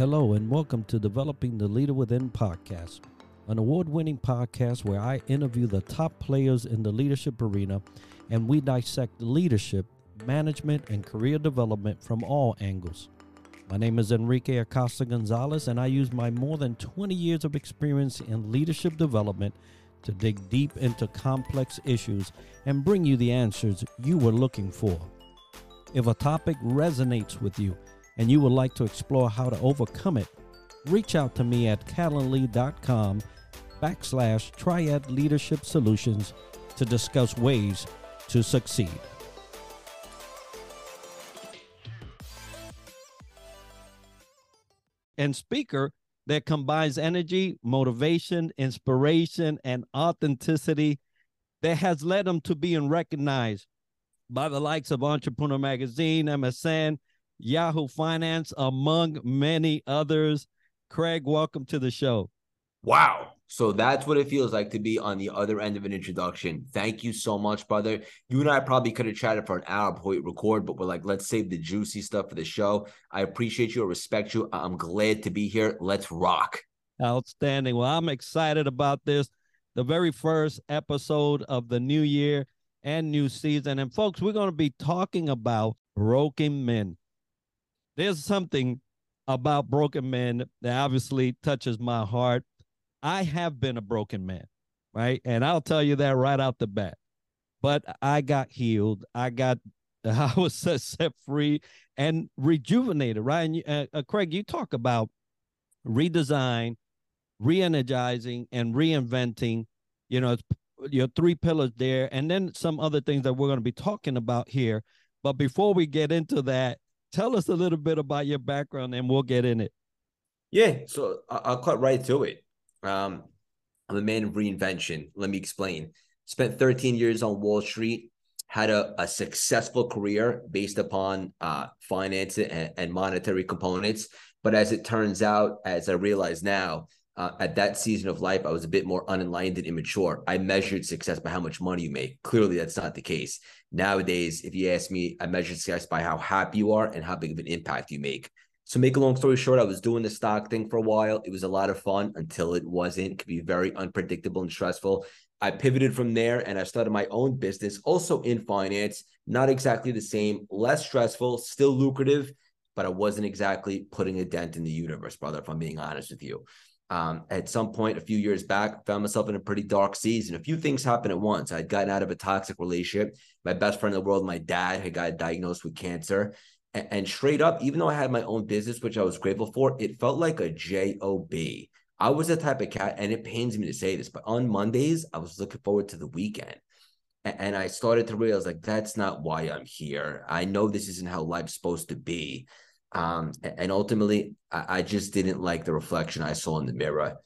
Hello, and welcome to Developing the Leader Within podcast, an award winning podcast where I interview the top players in the leadership arena and we dissect leadership, management, and career development from all angles. My name is Enrique Acosta Gonzalez, and I use my more than 20 years of experience in leadership development to dig deep into complex issues and bring you the answers you were looking for. If a topic resonates with you, and you would like to explore how to overcome it, reach out to me at calendly.com backslash triad leadership solutions to discuss ways to succeed. And speaker that combines energy, motivation, inspiration, and authenticity that has led them to being recognized by the likes of Entrepreneur Magazine, MSN, Yahoo Finance, among many others. Craig, welcome to the show. Wow. So that's what it feels like to be on the other end of an introduction. Thank you so much, brother. You and I probably could have chatted for an hour before we record, but we're like, let's save the juicy stuff for the show. I appreciate you. I respect you. I'm glad to be here. Let's rock. Outstanding. Well, I'm excited about this. The very first episode of the new year and new season. And folks, we're going to be talking about broken men there's something about broken men that obviously touches my heart. I have been a broken man, right? And I'll tell you that right out the bat. But I got healed. I got, I was set free and rejuvenated, right? And uh, uh, Craig, you talk about redesign, re-energizing, and reinventing. You know, your three pillars there, and then some other things that we're going to be talking about here. But before we get into that, tell us a little bit about your background and we'll get in it. Yeah, so I'll cut right to it. Um, I'm a man of reinvention. Let me explain. Spent 13 years on Wall Street, had a, a successful career based upon uh, finance and, and monetary components. But as it turns out, as I realize now, uh, at that season of life, I was a bit more unenlightened and immature. I measured success by how much money you make. Clearly, that's not the case. Nowadays, if you ask me, I measure success by how happy you are and how big of an impact you make. So, make a long story short, I was doing the stock thing for a while. It was a lot of fun until it wasn't. It could be very unpredictable and stressful. I pivoted from there and I started my own business, also in finance. Not exactly the same, less stressful, still lucrative, but I wasn't exactly putting a dent in the universe, brother, if I'm being honest with you um, at some point a few years back, found myself in a pretty dark season. A few things happened at once. I'd gotten out of a toxic relationship. My best friend in the world, my dad, had got diagnosed with cancer. And, and straight up, even though I had my own business, which I was grateful for, it felt like a job. I was the type of cat, and it pains me to say this, but on Mondays, I was looking forward to the weekend. And I started to realize, like, that's not why I'm here. I know this isn't how life's supposed to be. Um, and ultimately, I, just didn't like the reflection I saw in the mirror.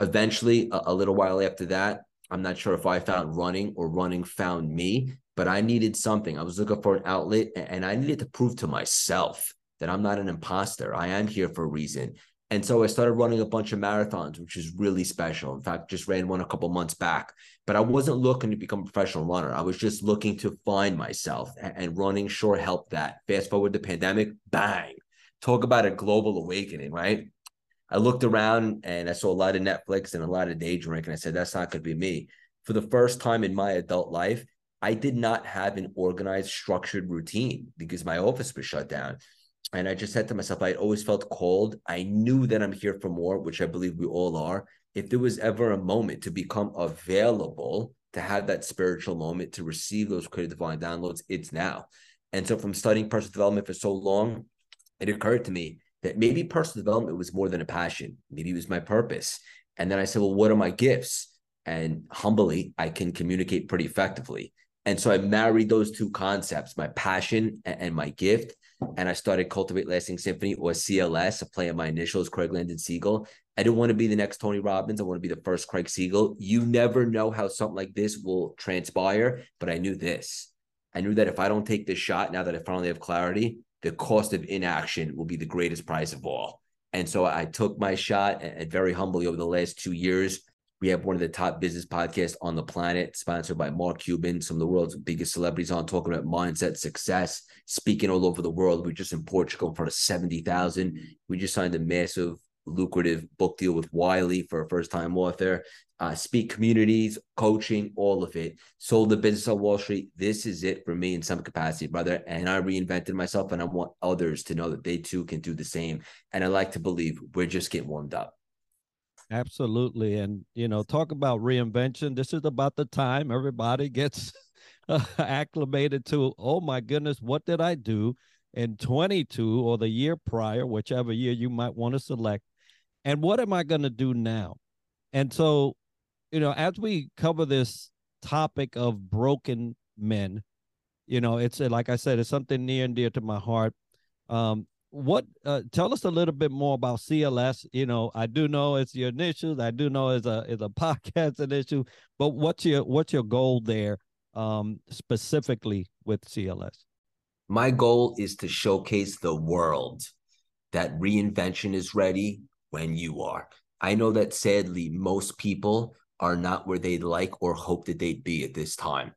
Eventually, a, a little while after that, I'm not sure if I found running or running found me, but I needed something. I was looking for an outlet and I needed to prove to myself that I'm not an imposter. I am here for a reason. And so I started running a bunch of marathons, which is really special. In fact, just ran one a couple months back. But I wasn't looking to become a professional runner. I was just looking to find myself, and running sure helped that. Fast forward the pandemic, bang, talk about a global awakening, right? I looked around and I saw a lot of Netflix and a lot of day drink, and I said, that's not going to be me. For the first time in my adult life, I did not have an organized, structured routine because my office was shut down. And I just said to myself, I always felt called. I knew that I'm here for more, which I believe we all are. If there was ever a moment to become available to have that spiritual moment to receive those creative divine downloads, it's now. And so, from studying personal development for so long, it occurred to me that maybe personal development was more than a passion. Maybe it was my purpose. And then I said, well, what are my gifts? And humbly, I can communicate pretty effectively. And so I married those two concepts, my passion and my gift. And I started Cultivate Lasting Symphony or CLS, a play on my initials, Craig Landon Siegel. I didn't want to be the next Tony Robbins. I want to be the first Craig Siegel. You never know how something like this will transpire, but I knew this. I knew that if I don't take this shot, now that I finally have clarity, the cost of inaction will be the greatest prize of all. And so I took my shot and very humbly over the last two years, We have one of the top business podcasts on the planet, sponsored by Mark Cuban, some of the world's biggest celebrities on talking about mindset, success, speaking all over the world. We're just in Portugal in front of 70,000. We just signed a massive, lucrative book deal with Wiley for a first time author. Uh, speak communities, coaching, all of it. Sold the business on Wall Street. This is it for me in some capacity, brother. And I reinvented myself, and I want others to know that they too can do the same. And I like to believe we're just getting warmed up. Absolutely. And, you know, talk about reinvention. This is about the time everybody gets acclimated to, oh my goodness, what did I do in 22 or the year prior, whichever year you might want to select? And what am I going to do now? And so, you know, as we cover this topic of broken men, you know, it's like I said, it's something near and dear to my heart. Um, what uh, tell us a little bit more about CLS. You know, I do know it's your initials. I do know it's a it's a podcast initial, but what's your what's your goal there um, specifically with CLS? My goal is to showcase the world that reinvention is ready when you are. I know that sadly most people are not where they'd like or hope that they'd be at this time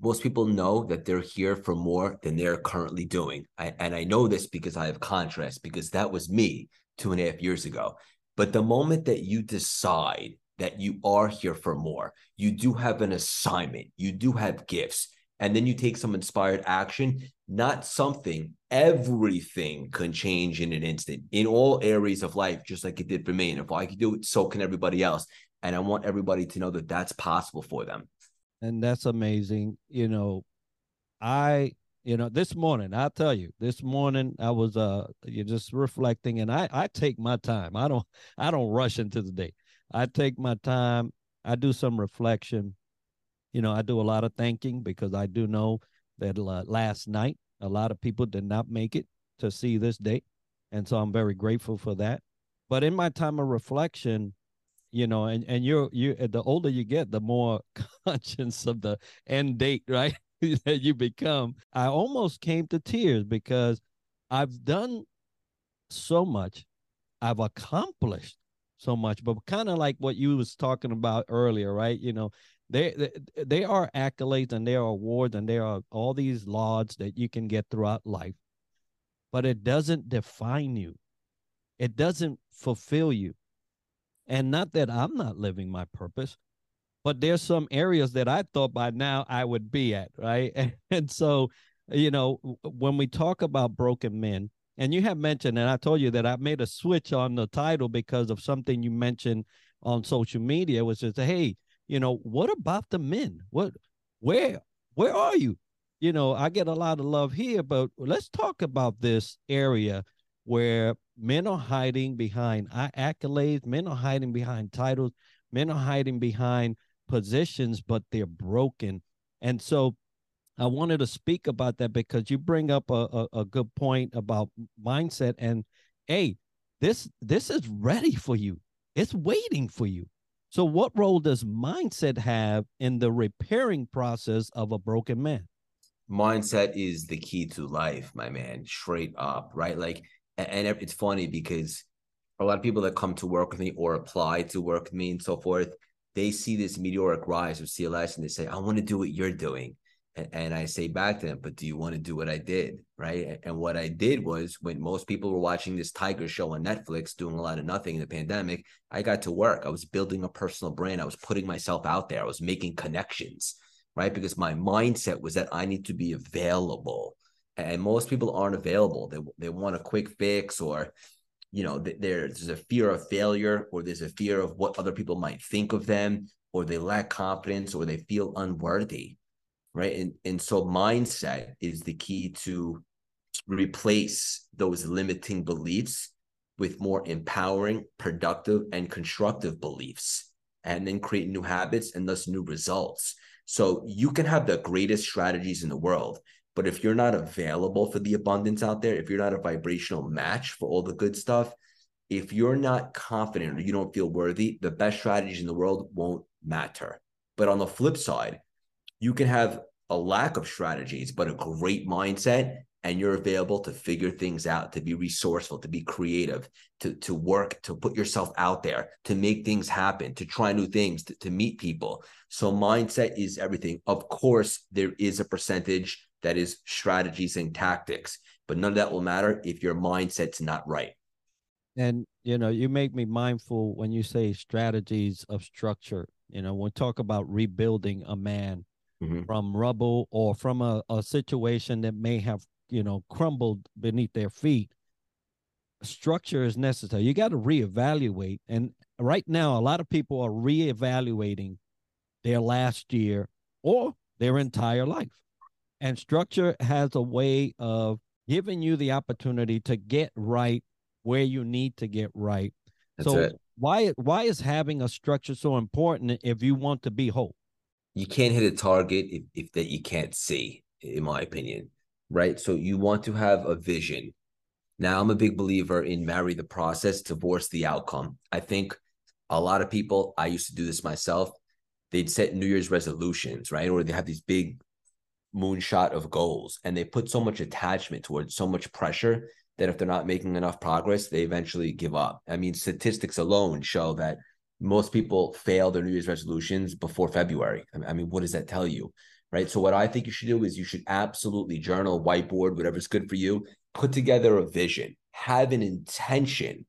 most people know that they're here for more than they're currently doing. I, and I know this because I have contrast, because that was me two and a half years ago. But the moment that you decide that you are here for more, you do have an assignment, you do have gifts, and then you take some inspired action, not something, everything can change in an instant in all areas of life, just like it did for me. And if I can do it, so can everybody else. And I want everybody to know that that's possible for them and that's amazing. You know, I you know this morning I'll tell you this morning I was uh you're just reflecting and I I take my time. I don't I don't rush into the day. I take my time. I do some reflection. You know, I do a lot of thinking because I do know that uh, last night a lot of people did not make it to see this day, and so I'm very grateful for that. But in my time of reflection, you know and and you're you the older you get the more conscious of the end date right that you become i almost came to tears because i've done so much i've accomplished so much but kind of like what you was talking about earlier right you know they, they are accolades and there are awards and there are all these lauds that you can get throughout life but it doesn't define you it doesn't fulfill you and not that I'm not living my purpose, but there's some areas that I thought by now I would be at, right? And, and so, you know, when we talk about broken men, and you have mentioned, and I told you that I made a switch on the title because of something you mentioned on social media, which is, hey, you know, what about the men? What, where, where are you? You know, I get a lot of love here, but let's talk about this area where men are hiding behind accolades, men are hiding behind titles, men are hiding behind positions, but they're broken. And so I wanted to speak about that because you bring up a, a, a good point about mindset and hey, this this is ready for you. It's waiting for you. So what role does mindset have in the repairing process of a broken man? Mindset is the key to life, my man, straight up, right? Like and it's funny because a lot of people that come to work with me or apply to work with me and so forth, they see this meteoric rise of CLS and they say, I want to do what you're doing. And I say back to them, but do you want to do what I did? Right. And what I did was when most people were watching this Tiger show on Netflix, doing a lot of nothing in the pandemic, I got to work. I was building a personal brand. I was putting myself out there. I was making connections, right? Because my mindset was that I need to be available and most people aren't available. They they want a quick fix, or you know, there's a fear of failure, or there's a fear of what other people might think of them, or they lack confidence, or they feel unworthy, right? And and so mindset is the key to replace those limiting beliefs with more empowering, productive, and constructive beliefs, and then create new habits and thus new results. So you can have the greatest strategies in the world. But if you're not available for the abundance out there, if you're not a vibrational match for all the good stuff, if you're not confident or you don't feel worthy, the best strategies in the world won't matter. But on the flip side, you can have a lack of strategies, but a great mindset and you're available to figure things out, to be resourceful, to be creative, to, to work, to put yourself out there, to make things happen, to try new things, to, to meet people. So mindset is everything. Of course, there is a percentage that is strategies and tactics, but none of that will matter if your mindset's not right. And you know, you make me mindful when you say strategies of structure. You know, when we talk about rebuilding a man mm-hmm. from rubble or from a, a situation that may have, you know, crumbled beneath their feet, structure is necessary. You got to reevaluate. And right now, a lot of people are reevaluating their last year or their entire life. And structure has a way of giving you the opportunity to get right where you need to get right. That's so it. why why is having a structure so important if you want to be whole? You can't hit a target if, if that you can't see, in my opinion. Right. So you want to have a vision. Now I'm a big believer in marry the process, divorce the outcome. I think a lot of people, I used to do this myself, they'd set New Year's resolutions, right? Or they have these big moonshot of goals and they put so much attachment towards so much pressure that if they're not making enough progress, they eventually give up. I mean, statistics alone show that most people fail their New Year's resolutions before February. I mean, what does that tell you? Right. So, what I think you should do is you should absolutely journal, whiteboard, whatever's good for you, put together a vision, have an intention,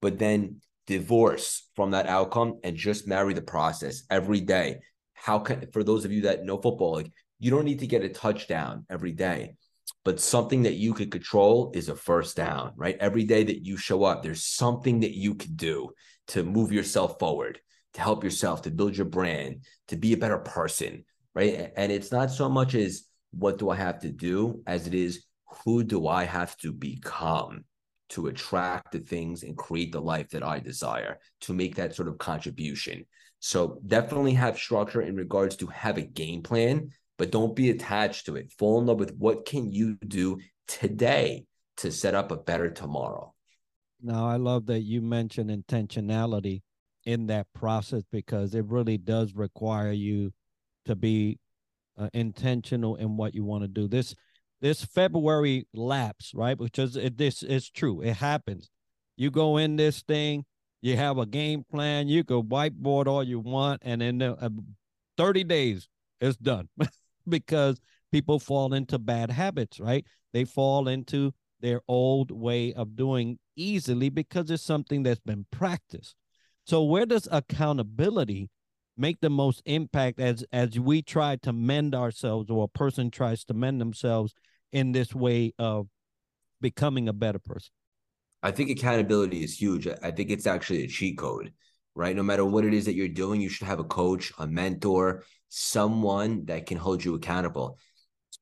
but then divorce from that outcome and just marry the process every day. How can, for those of you that know football, like you don't need to get a touchdown every day but something that you could control is a first down, right? Every day that you show up, there's something that you can do to move yourself forward, to help yourself, to build your brand, to be a better person, right? And it's not so much as what do I have to do as it is who do I have to become to attract the things and create the life that I desire, to make that sort of contribution. So definitely have structure in regards to have a game plan but don't be attached to it. Fall in love with what can you do today to set up a better tomorrow. Now, I love that you mentioned intentionality in that process because it really does require you to be uh, intentional in what you want to do. This this February lapse, right? Because it, this is true. It happens. You go in this thing, you have a game plan, you can whiteboard all you want, and in uh, 30 days, it's done. because people fall into bad habits, right? They fall into their old way of doing easily because it's something that's been practiced. So where does accountability make the most impact as as we try to mend ourselves or a person tries to mend themselves in this way of becoming a better person? I think accountability is huge. I think it's actually a cheat code, right? No matter what it is that you're doing, you should have a coach, a mentor, someone that can hold you accountable.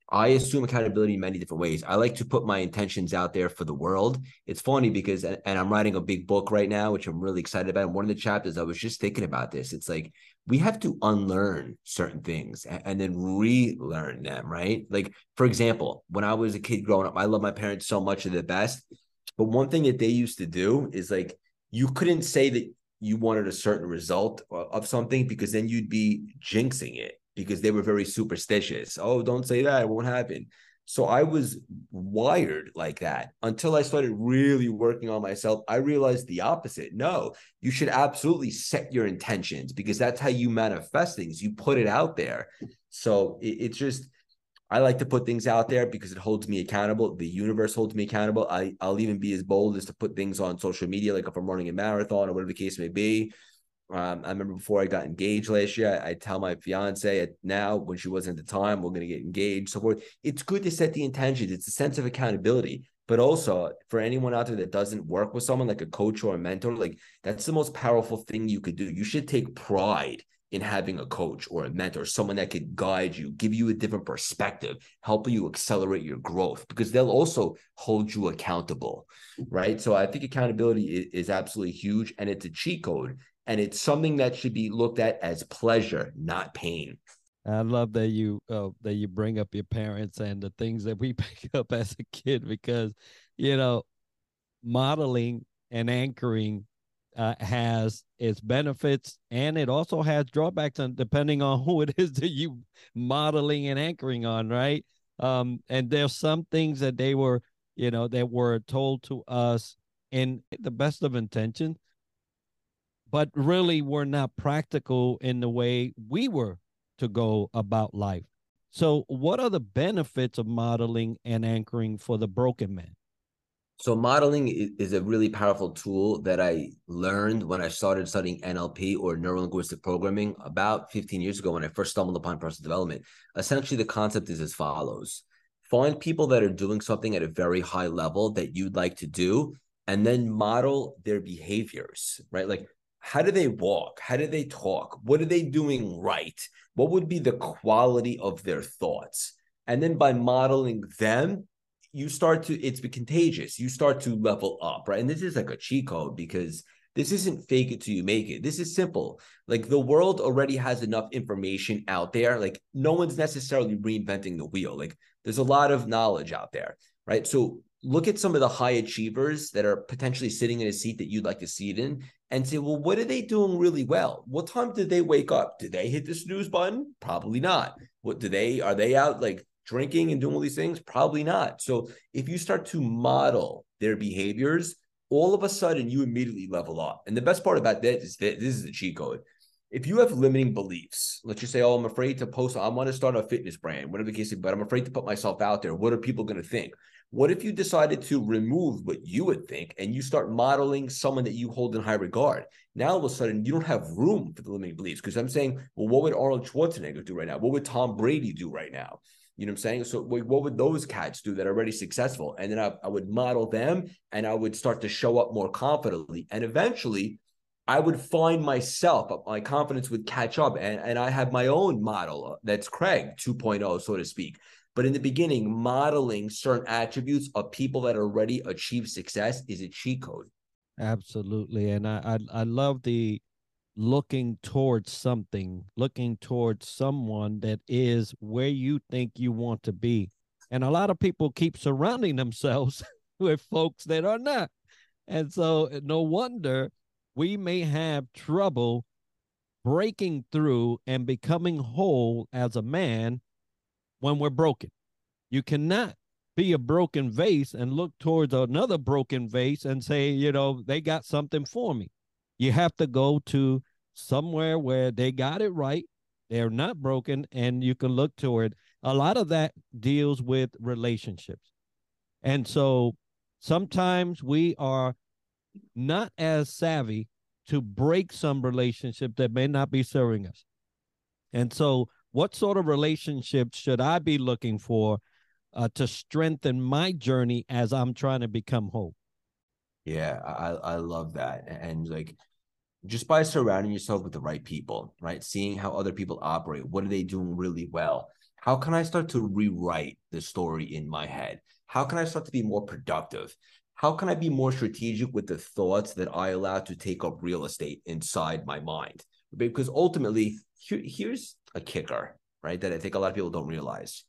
I assume accountability in many different ways. I like to put my intentions out there for the world. It's funny because, and I'm writing a big book right now, which I'm really excited about. And one of the chapters, I was just thinking about this. It's like we have to unlearn certain things and then relearn them, right? Like, for example, when I was a kid growing up, I love my parents so much, of the best. But one thing that they used to do is like, you couldn't say that you wanted a certain result of something because then you'd be jinxing it because they were very superstitious. Oh, don't say that, it won't happen. So I was wired like that until I started really working on myself. I realized the opposite. No, you should absolutely set your intentions because that's how you manifest things. You put it out there. So it, it's just I like to put things out there because it holds me accountable. The universe holds me accountable. I, I'll even be as bold as to put things on social media, like if I'm running a marathon or whatever the case may be. Um, I remember before I got engaged last year, I, I tell my fiance now when she wasn't at the time, we're going to get engaged, so forth. It's good to set the intentions. It's a sense of accountability. But also for anyone out there that doesn't work with someone like a coach or a mentor, like that's the most powerful thing you could do. You should take pride in having a coach or a mentor, someone that could guide you, give you a different perspective, help you accelerate your growth because they'll also hold you accountable. Right. So I think accountability is, is absolutely huge and it's a cheat code and it's something that should be looked at as pleasure, not pain. I love that you uh, that you bring up your parents and the things that we pick up as a kid because you know modeling and anchoring uh, has its benefits and it also has drawbacks and depending on who it is that you modeling and anchoring on right Um, and there's some things that they were, you know, that were told to us in the best of intention, but really were not practical in the way we were to go about life. So, what are the benefits of modeling and anchoring for the broken man? So modeling is a really powerful tool that I learned when I started studying NLP or neuro linguistic programming about 15 years ago when I first stumbled upon personal development. Essentially, the concept is as follows: find people that are doing something at a very high level that you'd like to do, and then model their behaviors. Right, like how do they walk? How do they talk? What are they doing right? What would be the quality of their thoughts? And then by modeling them, you start to it's contagious. You start to level up, right? And this is like a cheat code because this isn't fake it till you make it. This is simple. Like the world already has enough information out there. Like no one's necessarily reinventing the wheel. Like there's a lot of knowledge out there, right? So look at some of the high achievers that are potentially sitting in a seat that you'd like to see it in and say, well, what are they doing really well? What time did they wake up? Did they hit the snooze button? Probably not. What do they are they out like drinking and doing all these things? Probably not. So if you start to model their behaviors, all of a sudden you immediately level up. And the best part about that is that this is the cheat code. If you have limiting beliefs, let's just say, oh, I'm afraid to post, I want to start a fitness brand, whatever the case is, but I'm afraid to put myself out there. What are people going to think? What if you decided to remove what you would think and you start modeling someone that you hold in high regard? Now all of a sudden you don't have room for the limiting beliefs because I'm saying, well, what would Arnold Schwarzenegger do right now? What would Tom Brady do right now? You know what I'm saying? So what would those cats do that are already successful? And then I, I would model them and I would start to show up more confidently. And eventually I would find myself, uh, my confidence would catch up. And, and I have my own model uh, that's Craig 2.0, so to speak. But in the beginning, modeling certain attributes of people that already achieve success is a cheat code. Absolutely. And I, I, I love the looking towards something, looking towards someone that is where you think you want to be. And a lot of people keep surrounding themselves with folks that are not. And so, no wonder we may have trouble breaking through and becoming whole as a man when we're broken. You cannot be a broken vase and look towards another broken vase and say, you know, they got something for me. You have to go to somewhere where they got it right. They're not broken, and you can look toward. A lot of that deals with relationships. And so sometimes we are not as savvy to break some relationship that may not be serving us. And so, what sort of relationships should I be looking for uh, to strengthen my journey as I'm trying to become whole? Yeah, I I love that, and like just by surrounding yourself with the right people, right? Seeing how other people operate, what are they doing really well? How can I start to rewrite the story in my head? How can I start to be more productive? How can I be more strategic with the thoughts that I allow to take up real estate inside my mind? Because ultimately, here, here's a kicker, right? That I think a lot of people don't realize.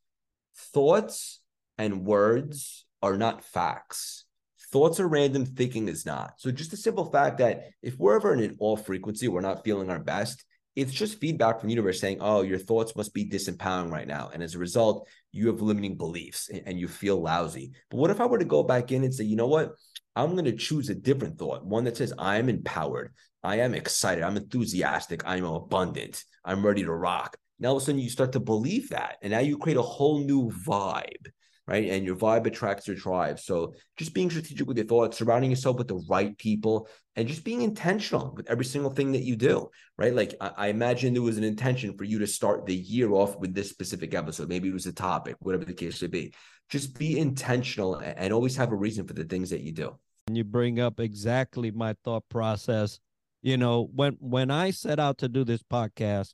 Thoughts and words are not facts Thoughts are random, thinking is not. So just the simple fact that if we're ever in an off frequency, we're not feeling our best, it's just feedback from the universe saying, oh, your thoughts must be disempowering right now. And as a result, you have limiting beliefs and you feel lousy. But what if I were to go back in and say, you know what? I'm going to choose a different thought, one that says, I am empowered. I am excited. I'm enthusiastic. I'm abundant. I'm ready to rock. Now, all of a sudden, you start to believe that. And now you create a whole new vibe right? And your vibe attracts your tribe. So just being strategic with your thoughts, surrounding yourself with the right people, and just being intentional with every single thing that you do, right? Like I, I imagine there was an intention for you to start the year off with this specific episode. Maybe it was a topic, whatever the case should be. Just be intentional and always have a reason for the things that you do. And you bring up exactly my thought process. You know, when when I set out to do this podcast,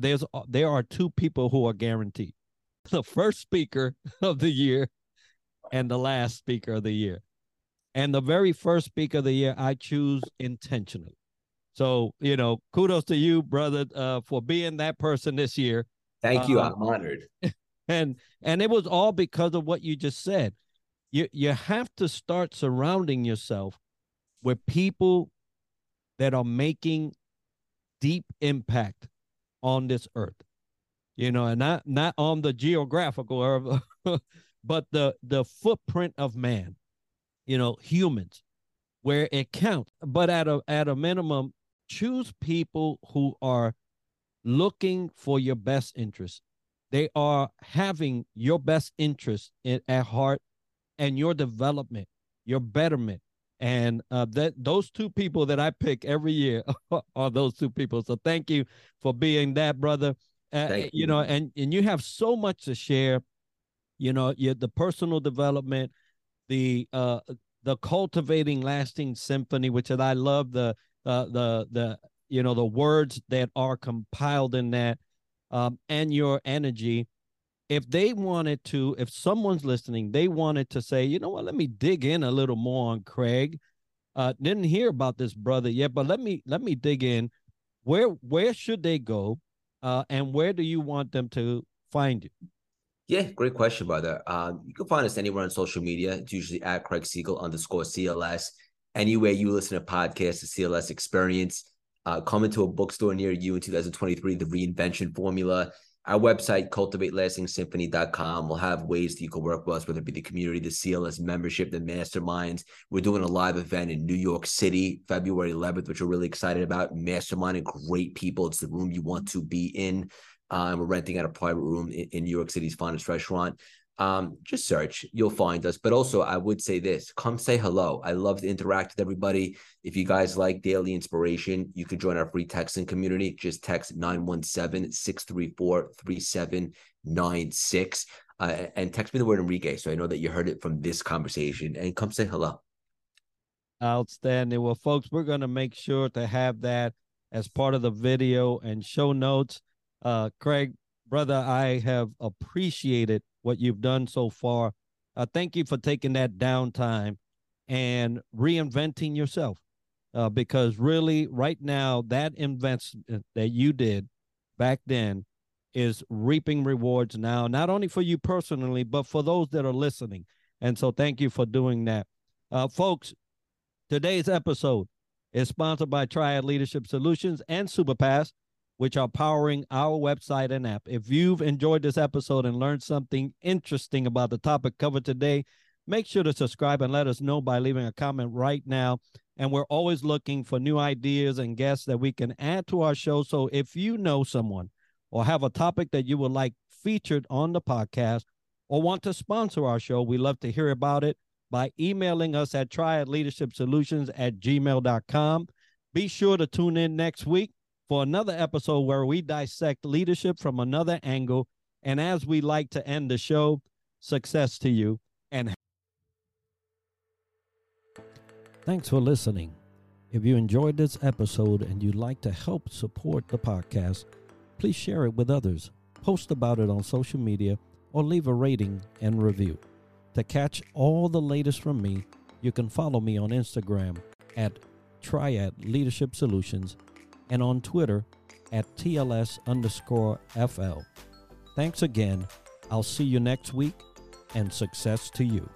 there's uh, there are two people who are guaranteed the first speaker of the year and the last speaker of the year. And the very first speaker of the year, I choose intentionally. So, you know, kudos to you, brother, uh, for being that person this year. Thank you. Uh, I'm honored. And and it was all because of what you just said. You you have to start surrounding yourself with people that are making deep impact on this earth. you know, and not not on the geographical or but the the footprint of man, you know, humans, where it counts. But at a at a minimum, choose people who are looking for your best interest. They are having your best interest in, at heart and your development, your betterment. And uh, that those two people that I pick every year are those two people. So thank you for being that brother. Uh, you. you know, and and you have so much to share. You know, you, the personal development, the uh, the cultivating lasting symphony, which I love the uh, the the you know the words that are compiled in that um, and your energy if they wanted to if someone's listening they wanted to say you know what let me dig in a little more on craig uh didn't hear about this brother yet but let me let me dig in where where should they go uh and where do you want them to find you yeah, great question, brother. Um, you can find us anywhere on social media. It's usually at Craig Siegel underscore CLS. Anywhere you listen to podcasts, the CLS experience uh, come into a bookstore near you in 2023, the reinvention formula. Our website, cultivatelastingsymphony.com, will have ways that you can work with us, whether it be the community, the CLS membership, the masterminds. We're doing a live event in New York City, February 11th, which we're really excited about. Masterminding great people. It's the room you want to be in. Uh, and we're renting out a private room in, in New York City's finest restaurant um, just search, you'll find us. But also, I would say this come say hello. I love to interact with everybody. If you guys like daily inspiration, you can join our free texting community. Just text 917 634 3796 uh, and text me the word Enrique so I know that you heard it from this conversation and come say hello. Outstanding. Well, folks, we're going to make sure to have that as part of the video and show notes. Uh, Craig, brother, I have appreciated what you've done so far. Uh, thank you for taking that downtime and reinventing yourself. Uh, because really, right now, that investment that you did back then is reaping rewards now, not only for you personally, but for those that are listening. And so, thank you for doing that. Uh, folks, today's episode is sponsored by Triad Leadership Solutions and Superpass which are powering our website and app. If you've enjoyed this episode and learned something interesting about the topic covered today, make sure to subscribe and let us know by leaving a comment right now. And we're always looking for new ideas and guests that we can add to our show. So if you know someone or have a topic that you would like featured on the podcast or want to sponsor our show, we love to hear about it by emailing us at triadleadershipsolutions at gmail.com. Be sure to tune in next week for another episode where we dissect leadership from another angle. And as we like to end the show, success to you and Thanks for listening. If you enjoyed this episode and you'd like to help support the podcast, please share it with others, post about it on social media, or leave a rating and review. To catch all the latest from me, you can follow me on Instagram at Triad Leadership Solutions and on Twitter at TLS underscore FL. Thanks again. I'll see you next week and success to you.